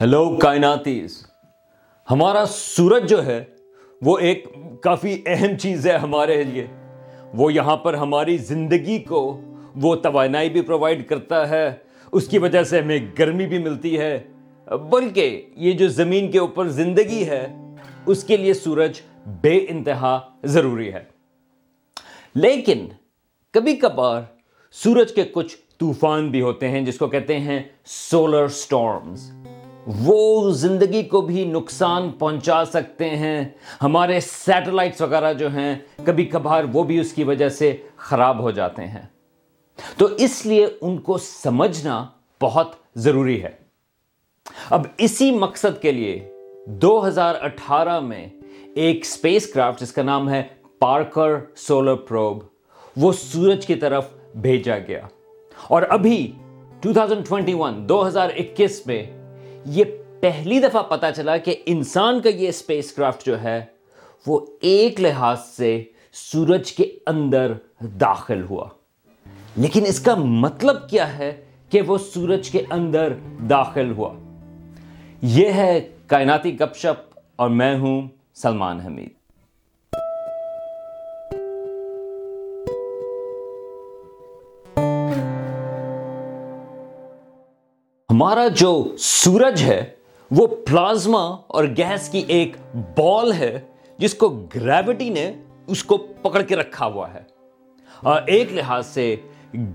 Hello کائناتیز ہمارا سورج جو ہے، وہ ایک کافی اہم چیز ہے ہمارے لیے۔ وہ یہاں پر ہماری زندگی کو وہ توانائی بھی پرووائڈ کرتا ہے۔ اس کی وجہ سے ہمیں گرمی بھی ملتی ہے۔ بلکہ یہ جو زمین کے اوپر زندگی ہے، اس کے لیے سورج بے انتہا ضروری ہے۔ لیکن کبھی کبھار سورج کے کچھ طوفان بھی ہوتے ہیں، جس کو کہتے ہیں سولر سٹارمز وہ زندگی کو بھی نقصان پہنچا سکتے ہیں۔ ہمارے سیٹلائٹس وغیرہ جو ہیں، کبھی کبھار وہ بھی اس کی وجہ سے خراب ہو جاتے ہیں۔ تو اس لیے ان کو سمجھنا بہت ضروری ہے۔ اب اسی مقصد کے لیے دو ہزار اٹھارہ میں ایک اسپیس کرافٹ، جس کا نام ہے پارکر سولر پروب، وہ سورج کی طرف بھیجا گیا۔ اور ابھی 2021 دو ہزار اکیس میں یہ پہلی دفعہ پتا چلا کہ انسان کا یہ اسپیس کرافٹ جو ہے وہ ایک لحاظ سے سورج کے اندر داخل ہوا۔ لیکن اس کا مطلب کیا ہے کہ وہ سورج کے اندر داخل ہوا؟ یہ ہے کائناتی گپ شپ اور میں ہوں سلمان حمید۔ ہمارا جو سورج ہے، وہ پلازما اور گیس کی ایک بال ہے، جس کو گریوٹی نے اس کو پکڑ کے رکھا ہوا ہے۔ اور ایک لحاظ سے،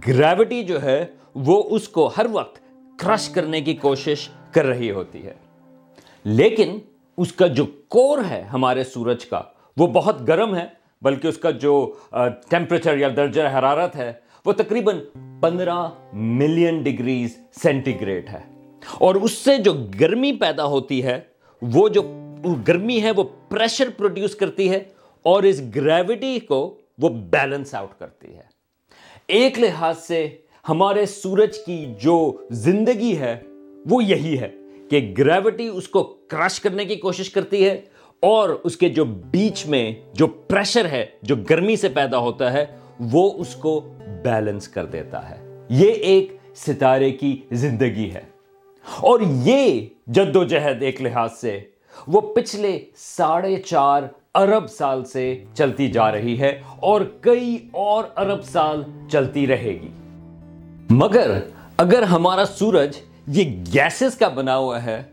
گریوٹی جو ہے، وہ اس کو ہر وقت کرش کرنے کی کوشش کر رہی ہوتی ہے۔ لیکن اس کا جو کور ہے ہمارے سورج کا، وہ بہت گرم ہے، بلکہ اس کا جو ٹیمپریچر یا درجہ حرارت ہے، وہ تقریباً پندرہ ملین ڈگریز سینٹی گریڈ ہے۔ اور اس سے جو گرمی پیدا ہوتی ہے، وہ جو گرمی ہے، وہ پریشر پروڈیوس کرتی ہے اور اس گریوٹی کو وہ بیلنس آؤٹ کرتی ہے۔ ایک لحاظ سے ہمارے سورج کی جو زندگی ہے، وہ یہی ہے کہ گریوٹی اس کو کرش کرنے کی کوشش کرتی ہے اور اس کے جو بیچ میں جو پریشر ہے، جو گرمی سے پیدا ہوتا ہے وہ اس کو بیلنس کر دیتا ہے۔ یہ ایک ستارے کی زندگی ہے۔ اور یہ جد و جہد ایک لحاظ سے وہ پچھلے ساڑھے چار ارب سال سے چلتی جا رہی ہے اور کئی اور ارب سال چلتی رہے گی۔ مگر اگر ہمارا سورج یہ گیسز کا بنا ہوا ہے،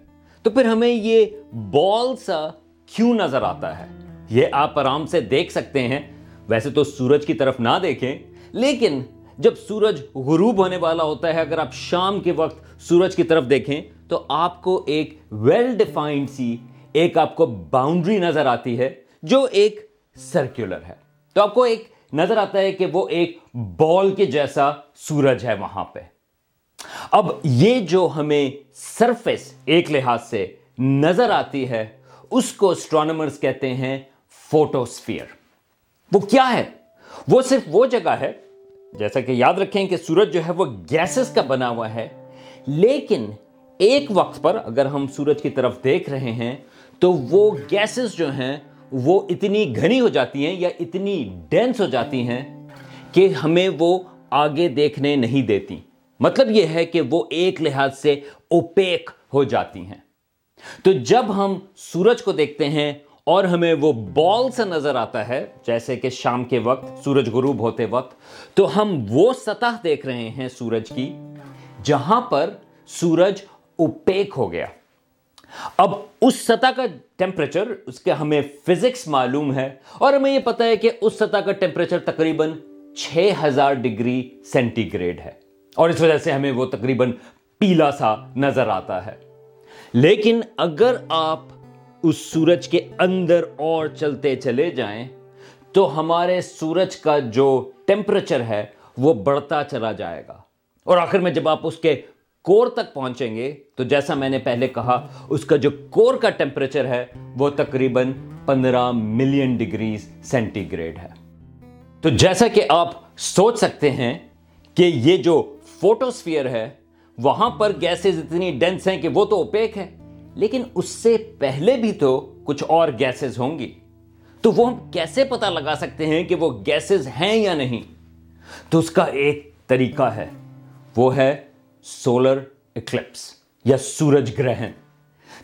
تو پھر ہمیں یہ بال سا کیوں نظر آتا ہے؟ یہ آپ آرام سے دیکھ سکتے ہیں۔ ویسے تو سورج کی طرف نہ دیکھیں، لیکن جب سورج غروب ہونے والا ہوتا ہے، اگر آپ شام کے وقت سورج کی طرف دیکھیں، تو آپ کو ایک ویل ڈیفائنڈ سی، ایک آپ کو باؤنڈری نظر آتی ہے، جو ایک سرکولر ہے۔ تو آپ کو ایک نظر آتا ہے کہ وہ ایک بال کے جیسا سورج ہے وہاں پہ۔ اب یہ جو ہمیں سرفیس ایک لحاظ سے نظر آتی ہے، اس کو اسٹرانومرز کہتے ہیں فوٹوسفیئر وہ کیا ہے؟ وہ صرف وہ جگہ ہے، جیسا کہ یاد رکھیں کہ سورج جو ہے وہ گیسز کا بنا ہوا ہے، لیکن ایک وقت پر اگر ہم سورج کی طرف دیکھ رہے ہیں تو وہ گیسز جو ہیں وہ اتنی گھنی ہو جاتی ہیں یا اتنی ڈینس ہو جاتی ہیں کہ ہمیں وہ آگے دیکھنے نہیں دیتی۔ مطلب یہ ہے کہ وہ ایک لحاظ سے اوپیک ہو جاتی ہیں۔ تو جب ہم سورج کو دیکھتے ہیں اور ہمیں وہ بال سے نظر آتا ہے، جیسے کہ شام کے وقت، سورج غروب ہوتے وقت۔ تو ہم وہ سطح دیکھ رہے ہیں سورج کی، جہاں پر سورج اوپیک ہو گیا۔ اب اس سطح کا ٹیمپریچر اس کے ہمیں فزکس معلوم ہے۔ اور ہمیں یہ پتا ہے کہ اس سطح کا ٹیمپریچر تقریباً چھ ہزار ڈگری سینٹی گریڈ ہے۔ اور اس وجہ سے ہمیں وہ تقریباً پیلا سا نظر آتا ہے۔ لیکن اگر آپ اس سورج کے اندر اور چلتے چلے جائیں تو ہمارے سورج کا جو ٹیمپریچر ہے وہ بڑھتا چلا جائے گا۔ اور آخر میں جب آپ اس کے کور تک پہنچیں گے تو جیسا میں نے پہلے کہا، اس کا جو کور کا ٹیمپریچر ہے وہ تقریباً پندرہ ملین ڈگریز سینٹی گریڈ ہے۔ تو جیسا کہ آپ سوچ سکتے ہیں کہ یہ جو فوٹوسفیئر ہے، وہاں پر گیسز اتنی ڈینس ہیں کہ وہ تو اوپیک ہے لیکن اس سے پہلے بھی تو کچھ اور گیسز ہوں گی۔ تو وہ ہم کیسے پتا لگا سکتے ہیں کہ وہ گیسز ہیں یا نہیں؟ تو اس کا ایک طریقہ ہے۔ وہ ہے سولر اکلپس یا سورج گرہن۔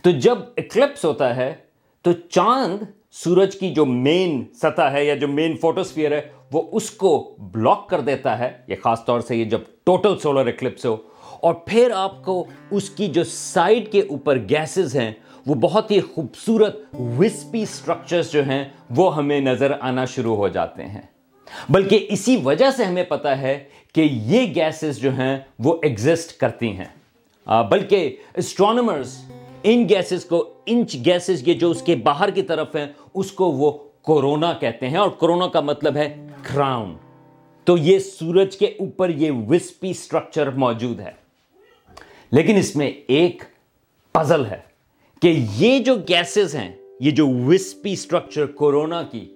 تو جب اکلپس ہوتا ہے، تو چاند سورج کی جو مین سطح ہے یا جو مین فوٹوسفیئر ہے، وہ اس کو بلاک کر دیتا ہے۔ یہ خاص طور سے یہ جب ٹوٹل سولر اکلپس ہو اور پھر آپ کو اس کی جو سائڈ کے اوپر گیسز ہیں، وہ بہت ہی خوبصورت وسپی سٹرکچرز جو ہیں، وہ ہمیں نظر آنا شروع ہو جاتے ہیں۔ بلکہ اسی وجہ سے ہمیں پتا ہے کہ یہ گیسز جو ہیں، وہ ایگزسٹ کرتی ہیں۔ بلکہ اسٹرانومرز ان گیسز کو، انچ گیسز یہ جو اس کے باہر کی طرف ہیں، اس کو وہ کورونا کہتے ہیں۔ اور کورونا کا مطلب ہے کراؤن۔ تو یہ سورج کے اوپر یہ وسپی سٹرکچر موجود ہے۔ لیکن اس میں ایک پزل ہے کہ یہ جو گیسز ہیں، یہ جو وسپی سٹرکچر کورونا کی،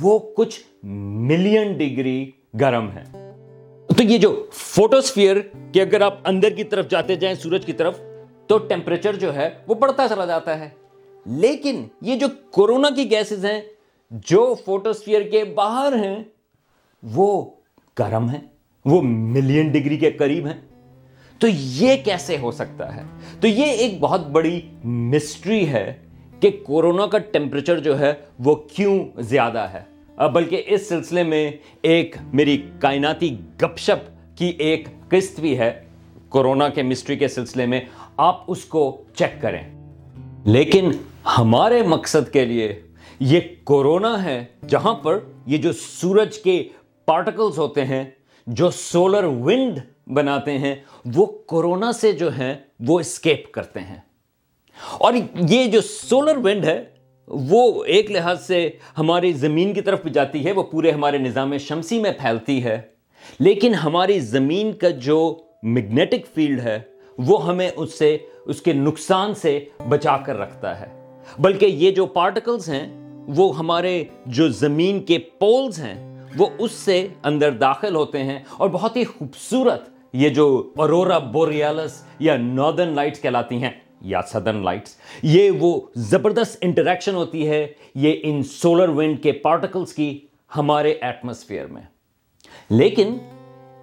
وہ کچھ ملین ڈگری گرم ہے تو یہ جو فوٹوسفیئر کہ اگر آپ اندر کی طرف جاتے جائیں، سورج کی طرف، تو ٹیمپریچر جو ہے، وہ بڑھتا چلا جاتا ہے۔ لیکن یہ جو کورونا کی گیسز ہیں، جو فوٹوسفیئر کے باہر ہیں، وہ گرم ہیں، وہ ملین ڈگری کے قریب ہیں۔ تو یہ کیسے ہو سکتا ہے؟ تو یہ ایک بہت بڑی مسٹری ہے کہ کورونا کا ٹیمپریچر جو ہے وہ کیوں زیادہ ہے۔ بلکہ اس سلسلے میں ایک میری کائناتی گپ شپ کی ایک قسط بھی ہے۔ کورونا کے مسٹری کے سلسلے میں آپ اس کو چیک کریں۔ لیکن ہمارے مقصد کے لیے یہ کورونا ہے جہاں پر یہ جو سورج کے پارٹیکلز ہوتے ہیں، جو سولر ونڈ بناتے ہیں، وہ کورونا سے جو ہیں، وہ اسکیپ کرتے ہیں۔ اور یہ جو سولر ونڈ ہے، وہ ایک لحاظ سے ہماری زمین کی طرف بھی جاتی ہے، وہ پورے ہمارے نظام شمسی میں پھیلتی ہے۔ لیکن ہماری زمین کا جو میگنیٹک فیلڈ ہے، وہ ہمیں اس سے، اس کے نقصان سے بچا کر رکھتا ہے۔ بلکہ یہ جو پارٹیکلز ہیں، وہ ہمارے جو زمین کے پولز ہیں وہ اس سے اندر داخل ہوتے ہیں اور بہت ہی خوبصورت یہ جو اورورا بوریالس یا ناردرن لائٹس کہلاتی ہیں یا سدرن لائٹس، یہ وہ زبردست انٹریکشن ہوتی ہے، یہ ان سولر ونڈ کے پارٹیکلز کی ہمارے ایٹماسفیئر میں۔ لیکن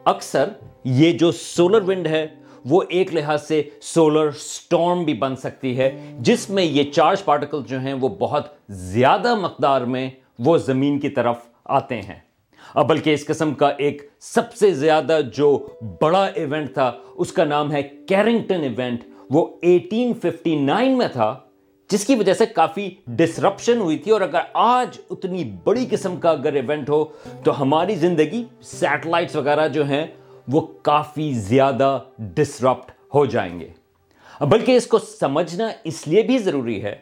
اکثر یہ جو سولر ونڈ ہے، وہ ایک لحاظ سے سولر سٹارم بھی بن سکتی ہے، جس میں یہ چارج پارٹیکل جو ہیں، وہ بہت زیادہ مقدار میں وہ زمین کی طرف آتے ہیں۔ بلکہ اس قسم کا ایک سب سے زیادہ جو بڑا ایونٹ تھا، اس کا نام ہے کیرنگٹن ایونٹ۔ وہ ایٹین ففٹی نائن میں تھا، جس کی وجہ سے کافی ڈسرپشن ہوئی تھی۔ اور اگر آج اتنی بڑی قسم کا اگر ایونٹ ہو، تو ہماری زندگی سیٹلائٹس وغیرہ جو ہیں، وہ کافی زیادہ ڈسرپٹ ہو جائیں گے۔ بلکہ اس کو سمجھنا اس لیے بھی ضروری ہے،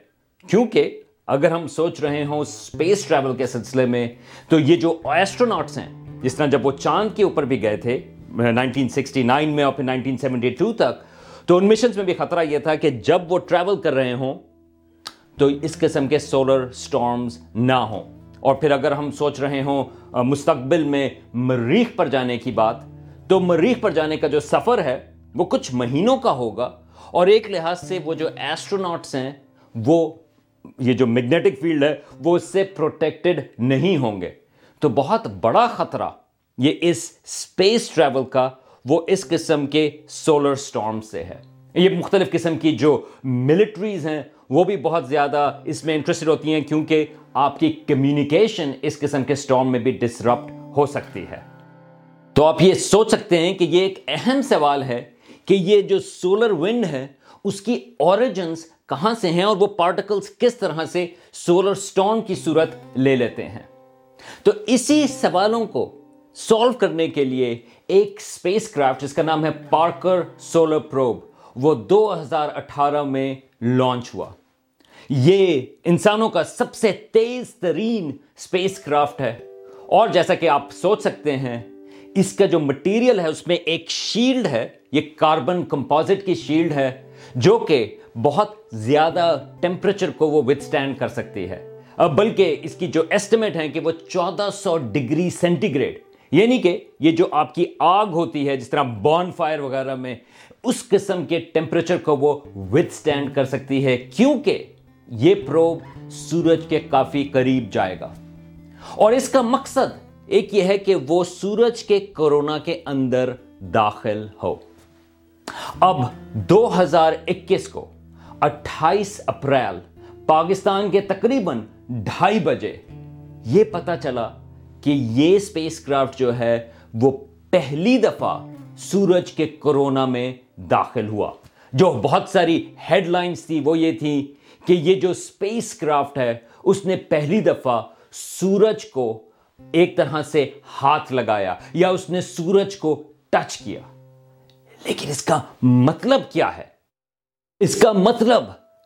کیونکہ اگر ہم سوچ رہے ہوں اسپیس ٹریول کے سلسلے میں، تو یہ جو ایسٹرونٹس ہیں، جس طرح جب وہ چاند کے اوپر بھی گئے تھے نائنٹین سکسٹی نائن میں اور پھر نائنٹین سیونٹی ٹو تک، تو ان مشنز میں بھی خطرہ یہ تھا کہ جب وہ ٹریول کر رہے ہوں، تو اس قسم کے سولر سٹارمز نہ ہوں۔ اور پھر اگر ہم سوچ رہے ہوں مستقبل میں مریخ پر جانے کی بات، تو مریخ پر جانے کا جو سفر ہے، وہ کچھ مہینوں کا ہوگا۔ اور ایک لحاظ سے وہ جو ایسٹرونٹس ہیں، وہ یہ جو میگنیٹک فیلڈ ہے، وہ اس سے پروٹیکٹڈ نہیں ہوں گے۔ تو بہت بڑا خطرہ یہ اس اسپیس ٹریول کا، وہ اس قسم کے سولر سٹارم سے ہے۔ یہ مختلف قسم کی جو ملٹریز ہیں، وہ بھی بہت زیادہ اس میں انٹرسٹڈ ہوتی ہیں کیونکہ آپ کی کمیونیکیشن اس قسم کے سٹارم میں بھی ڈسرپٹ ہو سکتی ہے۔ تو آپ یہ سوچ سکتے ہیں کہ یہ ایک اہم سوال ہے کہ یہ جو سولر ونڈ ہے، اس کی اوریجنز کہاں سے ہیں اور وہ پارٹیکلز کس طرح سے سولر سٹارم کی صورت لے لیتے ہیں؟ تو اسی سوالوں کو سولو کرنے کے لیے ایک اسپیس کرافٹ جس کا نام ہے پارکر سولر پروب وہ دو ہزار اٹھارہ میں لانچ ہوا۔ یہ انسانوں کا سب سے تیز ترین اسپیس کرافٹ ہے۔ اور جیسا کہ آپ سوچ سکتے ہیں، اس کا جو مٹیریل ہے، اس میں ایک شیلڈ ہے، یہ کاربن کمپوزٹ کی شیلڈ ہے، جو کہ بہت زیادہ ٹیمپریچر کو وہ وتھ سٹینڈ کر سکتی ہے۔ بلکہ اس کی جو ایسٹیمیٹ ہے کہ وہ چودہ سو ڈگری سینٹی گریڈ یعنی کہ یہ جو آپ کی آگ ہوتی ہے، جس طرح بون فائر وغیرہ میں، اس قسم کے ٹیمپریچر کو وہ وتھ سٹینڈ کر سکتی ہے، کیونکہ یہ پروب سورج کے کافی قریب جائے گا۔ اور اس کا مقصد ایک یہ ہے کہ وہ سورج کے کرونا کے اندر داخل ہو۔ اب دو ہزار اکیس کو اٹھائیس اپریل، پاکستان کے تقریباً ڈھائی بجے۔ یہ پتا چلا کہ یہ اسپیس کرافٹ جو ہے، وہ پہلی دفعہ سورج کے کورونا میں داخل ہوا۔ جو بہت ساری ہیڈ لائنز تھی، وہ یہ تھی کہ یہ جو اسپیس کرافٹ ہے، اس نے پہلی دفعہ سورج کو ایک طرح سے ہاتھ لگایا یا اس نے سورج کو ٹچ کیا۔ لیکن اس کا مطلب کیا ہے؟ اس کا مطلب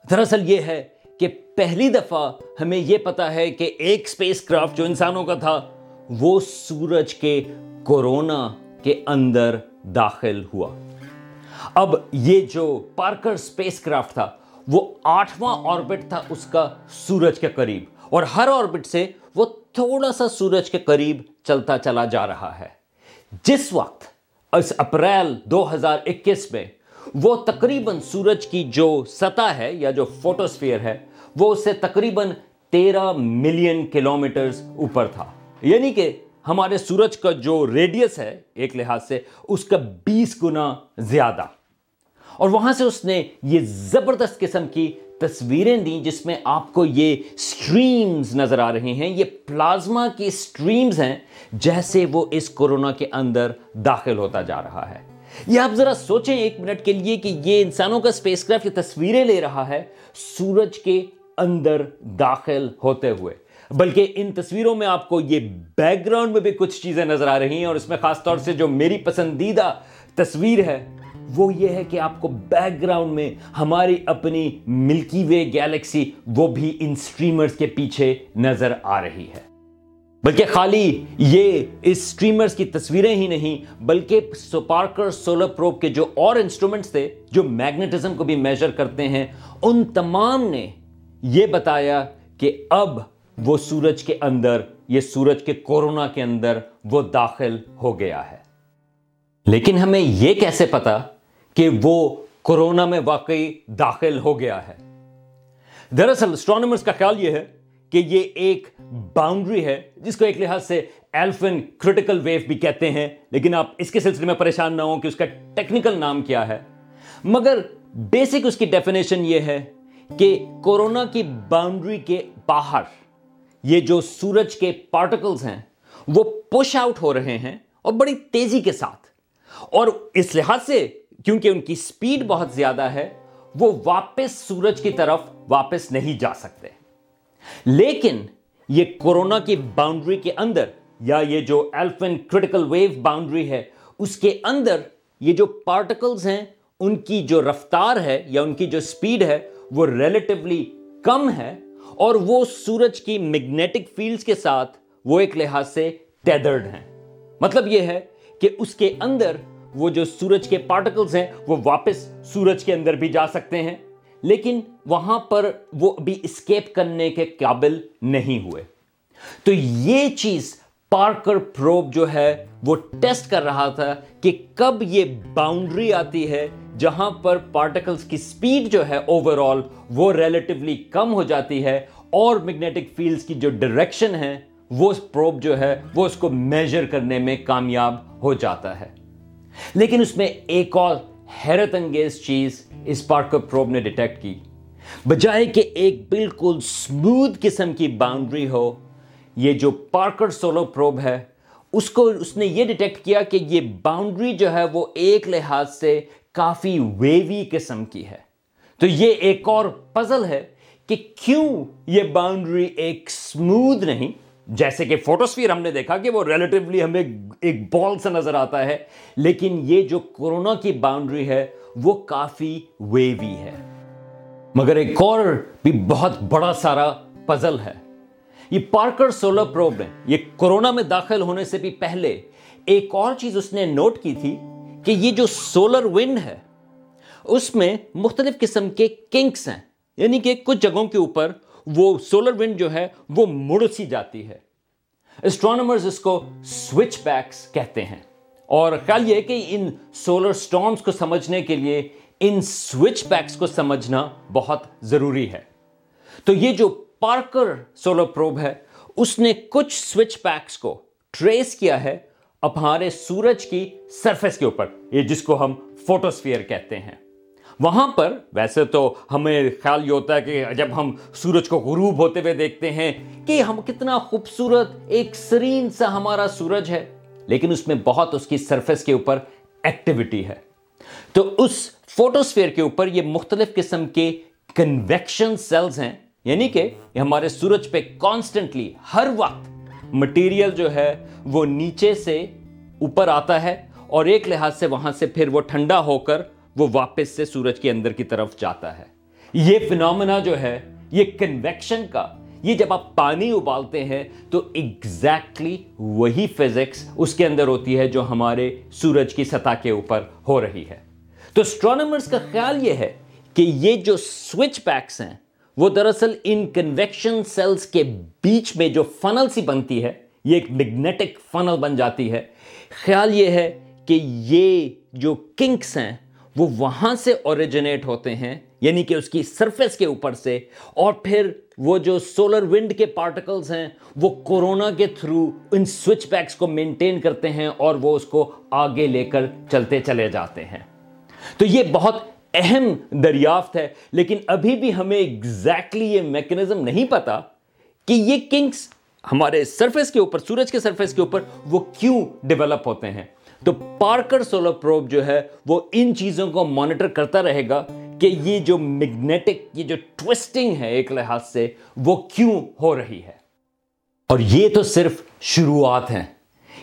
دراصل یہ ہے کہ پہلی دفعہ ہمیں یہ پتا ہے کہ ایک اسپیس کرافٹ جو انسانوں کا تھا، وہ سورج کے کورونا کے اندر داخل ہوا۔ اب یہ جو پارکر اسپیس کرافٹ تھا، وہ آٹھواں آربٹ تھا اس کا سورج کے قریب۔ اور ہر آربٹ سے وہ تھوڑا سا سورج کے قریب چلتا چلا جا رہا ہے۔ جس وقت، اس اپریل دو ہزار اکیس میں وہ تقریباً سورج کی جو سطح ہے یا جو فوٹوسفیئر ہے، وہ اس سے تقریباً تیرہ ملین کلومیٹرز اوپر تھا۔ یعنی کہ ہمارے سورج کا جو ریڈیس ہے، ایک لحاظ سے اس کا بیس گنا زیادہ۔ اور وہاں سے اس نے یہ زبردست قسم کی تصویریں دیں، جس میں آپ کو یہ سٹریمز نظر آ رہے ہیں۔ یہ پلازما کی سٹریمز ہیں، جیسے وہ اس کورونا کے اندر داخل ہوتا جا رہا ہے۔ یہ آپ ذرا سوچیں ایک منٹ کے لیے کہ یہ انسانوں کا اسپیس کرافٹ یہ تصویریں لے رہا ہے سورج کے اندر داخل ہوتے ہوئے۔ بلکہ ان تصویروں میں آپ کو یہ بیک گراؤنڈ میں بھی کچھ چیزیں نظر آ رہی ہیں اور اس میں خاص طور سے جو میری پسندیدہ تصویر ہے، وہ یہ ہے کہ آپ کو بیک گراؤنڈ میں ہماری اپنی ملکی وے گیلیکسی وہ بھی ان سٹریمرز کے پیچھے نظر آ رہی ہے۔ بلکہ خالی یہ اس سٹریمرز کی تصویریں ہی نہیں، بلکہ سپارکر سولر پروب کے جو اور انسٹرومنٹس تھے، جو میگنیٹزم کو بھی میجر کرتے ہیں، ان تمام نے یہ بتایا کہ اب وہ سورج کے اندر، یہ سورج کے کورونا کے اندر وہ داخل ہو گیا ہے۔ لیکن ہمیں یہ کیسے پتا کہ وہ کورونا میں واقعی داخل ہو گیا ہے؟ دراصل اسٹرانومرز کا خیال یہ ہے کہ یہ ایک باؤنڈری ہے، جس کو ایک لحاظ سے ایلفن کرٹیکل ویو بھی کہتے ہیں۔ لیکن آپ اس کے سلسلے میں پریشان نہ ہوں کہ اس کا ٹیکنیکل نام کیا ہے۔ مگر بیسک اس کی ڈیفینیشن یہ ہے کہ کورونا کی باؤنڈری کے باہر یہ جو سورج کے پارٹیکلز ہیں، وہ پش آؤٹ ہو رہے ہیں اور بڑی تیزی کے ساتھ۔ اور اس لحاظ سے کیونکہ ان کی سپیڈ بہت زیادہ ہے، وہ واپس سورج کی طرف واپس نہیں جا سکتے۔ لیکن یہ کورونا کی باؤنڈری کے اندر یا یہ جو ایلفن کرٹیکل ویو باؤنڈری ہے، اس کے اندر یہ جو پارٹیکلز ہیں، ان کی جو رفتار ہے یا ان کی جو سپیڈ ہے، وہ ریلیٹیولی کم ہے اور وہ سورج کی میگنیٹک فیلڈز کے ساتھ وہ ایک لحاظ سے ٹیدرڈ ہیں۔ مطلب یہ ہے کہ اس کے اندر وہ جو سورج کے پارٹیکلز ہیں، وہ واپس سورج کے اندر بھی جا سکتے ہیں۔ لیکن وہاں پر وہ بھی اسکیپ کرنے کے قابل نہیں ہوئے۔ تو یہ چیز پارکر پروب جو ہے وہ ٹیسٹ کر رہا تھا کہ کب یہ باؤنڈری آتی ہے جہاں پر پارٹیکلز کی سپیڈ جو ہے اوور آل وہ ریلیٹیولی کم ہو جاتی ہے اور میگنیٹک فیلڈز کی جو ڈائریکشن ہے وہ پروب جو ہے وہ اس کو میجر کرنے میں کامیاب ہو جاتا ہے۔ لیکن اس میں ایک اور حیرت انگیز چیز اس پارکر پروب نے ڈیٹیکٹ کی۔ بجائے کہ ایک بالکل سموتھ قسم کی باؤنڈری ہو، یہ جو پارکر سولو پروب ہے، اس کو اس نے یہ ڈیٹیکٹ کیا کہ یہ باؤنڈری جو ہے وہ ایک لحاظ سے کافی ویوی قسم کی ہے۔ تو یہ ایک اور پزل ہے کہ کیوں یہ باؤنڈری ایک سموتھ نہیں، جیسے کہ فوٹوسفیر ہم نے دیکھا کہ وہ ریلیٹیولی ہمیں ایک بال سے نظر آتا ہے، لیکن یہ جو کورونا کی باؤنڈری ہے، وہ کافی ویوی ہے۔ مگر ایک اور بھی بہت بڑا سارا پزل ہے۔ یہ پارکر سولر پروب یہ کورونا میں داخل ہونے سے بھی پہلے ایک اور چیز اس نے نوٹ کی تھی کہ یہ جو سولر ونڈ ہے، اس میں مختلف قسم کے کنکس ہیں۔ یعنی کہ کچھ جگہوں کے اوپر وہ سولر ونڈ جو ہے، وہ مڑ سی جاتی ہے۔ اسٹرانومرز اس کو سوئچ بیکس کہتے ہیں۔ اور خیال یہ کہ ان سولر سٹارمز کو سمجھنے کے لیے ان سوئچ بیکس کو سمجھنا بہت ضروری ہے۔ تو یہ جو پارکر سولر پروب ہے، اس نے کچھ سوئچ پیکس کو ٹریس کیا ہے اب ہمارے سورج کی سرفیس کے اوپر۔ یہ جس کو ہم فوٹوسفیئر کہتے ہیں۔ وہاں پر ویسے تو ہمیں خیال یہ ہوتا ہے کہ جب ہم سورج کو غروب ہوتے ہوئے دیکھتے ہیں کہ ہم کتنا خوبصورت ایک سرین سا ہمارا سورج ہے، لیکن اس میں بہت اس کی سرفیس کے اوپر ایکٹیویٹی ہے۔ تو اس فوٹوسفیئر کے اوپر یہ مختلف قسم کے کنویکشن سیلز ہیں یعنی کہ ہمارے سورج پہ کانسٹنٹلی ہر وقت مٹیریل جو ہے وہ نیچے سے اوپر آتا ہے اور ایک لحاظ سے وہاں سے پھر وہ ٹھنڈا ہو کر وہ واپس سے سورج کے اندر کی طرف جاتا ہے۔ یہ فنومنا جو ہے، یہ کنویکشن کا، یہ جب آپ پانی ابالتے ہیں تو ایگزیکٹلی وہی فزکس اس کے اندر ہوتی ہے جو ہمارے سورج کی سطح کے اوپر ہو رہی ہے۔ تو اسٹرانومرز کا خیال یہ ہے کہ یہ جو سوئچ پیکس ہیں، وہ دراصل ان کنویکشن سیلز کے بیچ میں جو فنل سی بنتی ہے، یہ ایک میگنیٹک فنل بن جاتی ہے۔ خیال یہ ہے کہ یہ جو کنکس ہیں وہ وہاں سے اوریجنیٹ ہوتے ہیں یعنی کہ اس کی سرفیس کے اوپر سے، اور پھر وہ جو سولر ونڈ کے پارٹیکلز ہیں، وہ کورونا کے تھرو ان سوئچ پیکس کو مینٹین کرتے ہیں اور وہ اس کو آگے لے کر چلتے چلے جاتے ہیں۔ تو یہ بہت اہم دریافت ہے، لیکن ابھی بھی ہمیں ایگزیکٹلی یہ میکنزم نہیں پتا کہ یہ کنگس ہمارے سرفیس کے اوپر، سورج کے سرفیس کے اوپر وہ کیوں ڈیولپ ہوتے ہیں۔ تو پارکر سولر پروب جو ہے، وہ ان چیزوں کو مانیٹر کرتا رہے گا کہ یہ جو میگنیٹک یہ جو ٹوسٹنگ ہے ایک لحاظ سے، وہ کیوں ہو رہی ہے؟ اور یہ تو صرف شروعات ہیں۔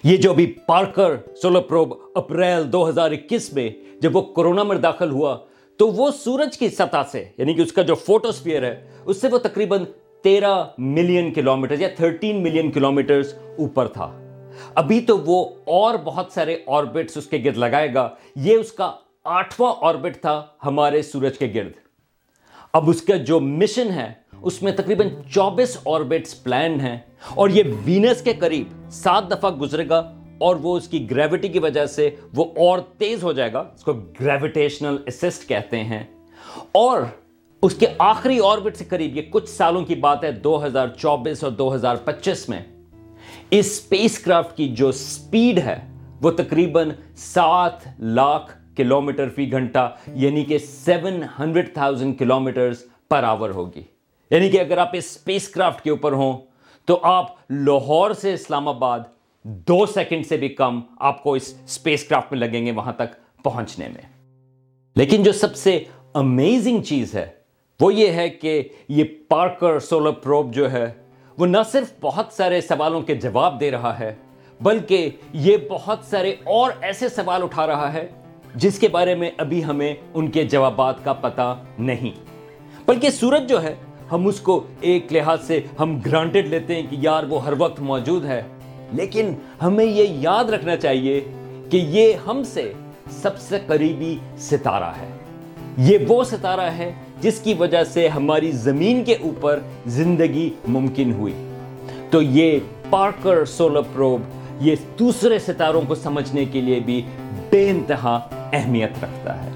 یہ جو ابھی پارکر سولر پروب اپریل دو ہزار اکیس میں جب وہ کورونا میں داخل ہوا، تو وہ سورج کی سطح سے یعنی کہ اس کا جو فوٹوسفیئر ہے، اس سے وہ تقریباً تیرہ ملین کلومیٹر یا تھرٹین ملین کلومیٹر اوپر تھا۔ ابھی تو وہ اور بہت سارے آربٹس اس کے گرد لگائے گا۔ یہ اس کا آٹھواں آربٹ تھا ہمارے سورج کے گرد۔ اب اس کا جو مشن ہے، اس میں تقریباً چوبیس آربٹس پلان ہیں اور یہ وینس کے قریب سات دفعہ گزرے گا اور وہ اس کی گریوٹی کی وجہ سے وہ اور تیز ہو جائے گا، اس کو گریویٹیشنل اسسٹ کہتے ہیں۔ اور اس کے آخری آربٹ سے قریب یہ کچھ سالوں کی بات ہے، دو ہزار چوبیس اور دو ہزار پچیس میں۔ اس اسپیس کرافٹ کی جو سپیڈ ہے، وہ تقریباً سات لاکھ کلومیٹر فی گھنٹہ یعنی کہ seven hundred thousand kilometre per hour ہوگی۔ یعنی کہ اگر آپ اس اسپیس کرافٹ کے اوپر ہوں، تو آپ لاہور سے اسلام آباد دو سیکنڈ سے بھی کم آپ کو اس اسپیس کرافٹ میں لگیں گے وہاں تک پہنچنے میں۔ لیکن جو سب سے امیزنگ چیز ہے، وہ یہ ہے کہ یہ پارکر سولر پروب جو ہے وہ نہ صرف بہت سارے سوالوں کے جواب دے رہا ہے، بلکہ یہ بہت سارے اور ایسے سوال اٹھا رہا ہے جس کے بارے میں ابھی ہمیں ان کے جوابات کا پتہ نہیں۔ بلکہ سورج جو ہے، ہم اس کو ایک لحاظ سے ہم گرانٹڈ لیتے ہیں کہ یار وہ ہر وقت موجود ہے۔ لیکن ہمیں یہ یاد رکھنا چاہیے کہ یہ ہم سے سب سے قریبی ستارہ ہے۔ یہ وہ ستارہ ہے جس کی وجہ سے ہماری زمین کے اوپر زندگی ممکن ہوئی۔ تو یہ پارکر سولر پروب، یہ دوسرے ستاروں کو سمجھنے کے لیے بھی بے انتہا اہمیت رکھتا ہے۔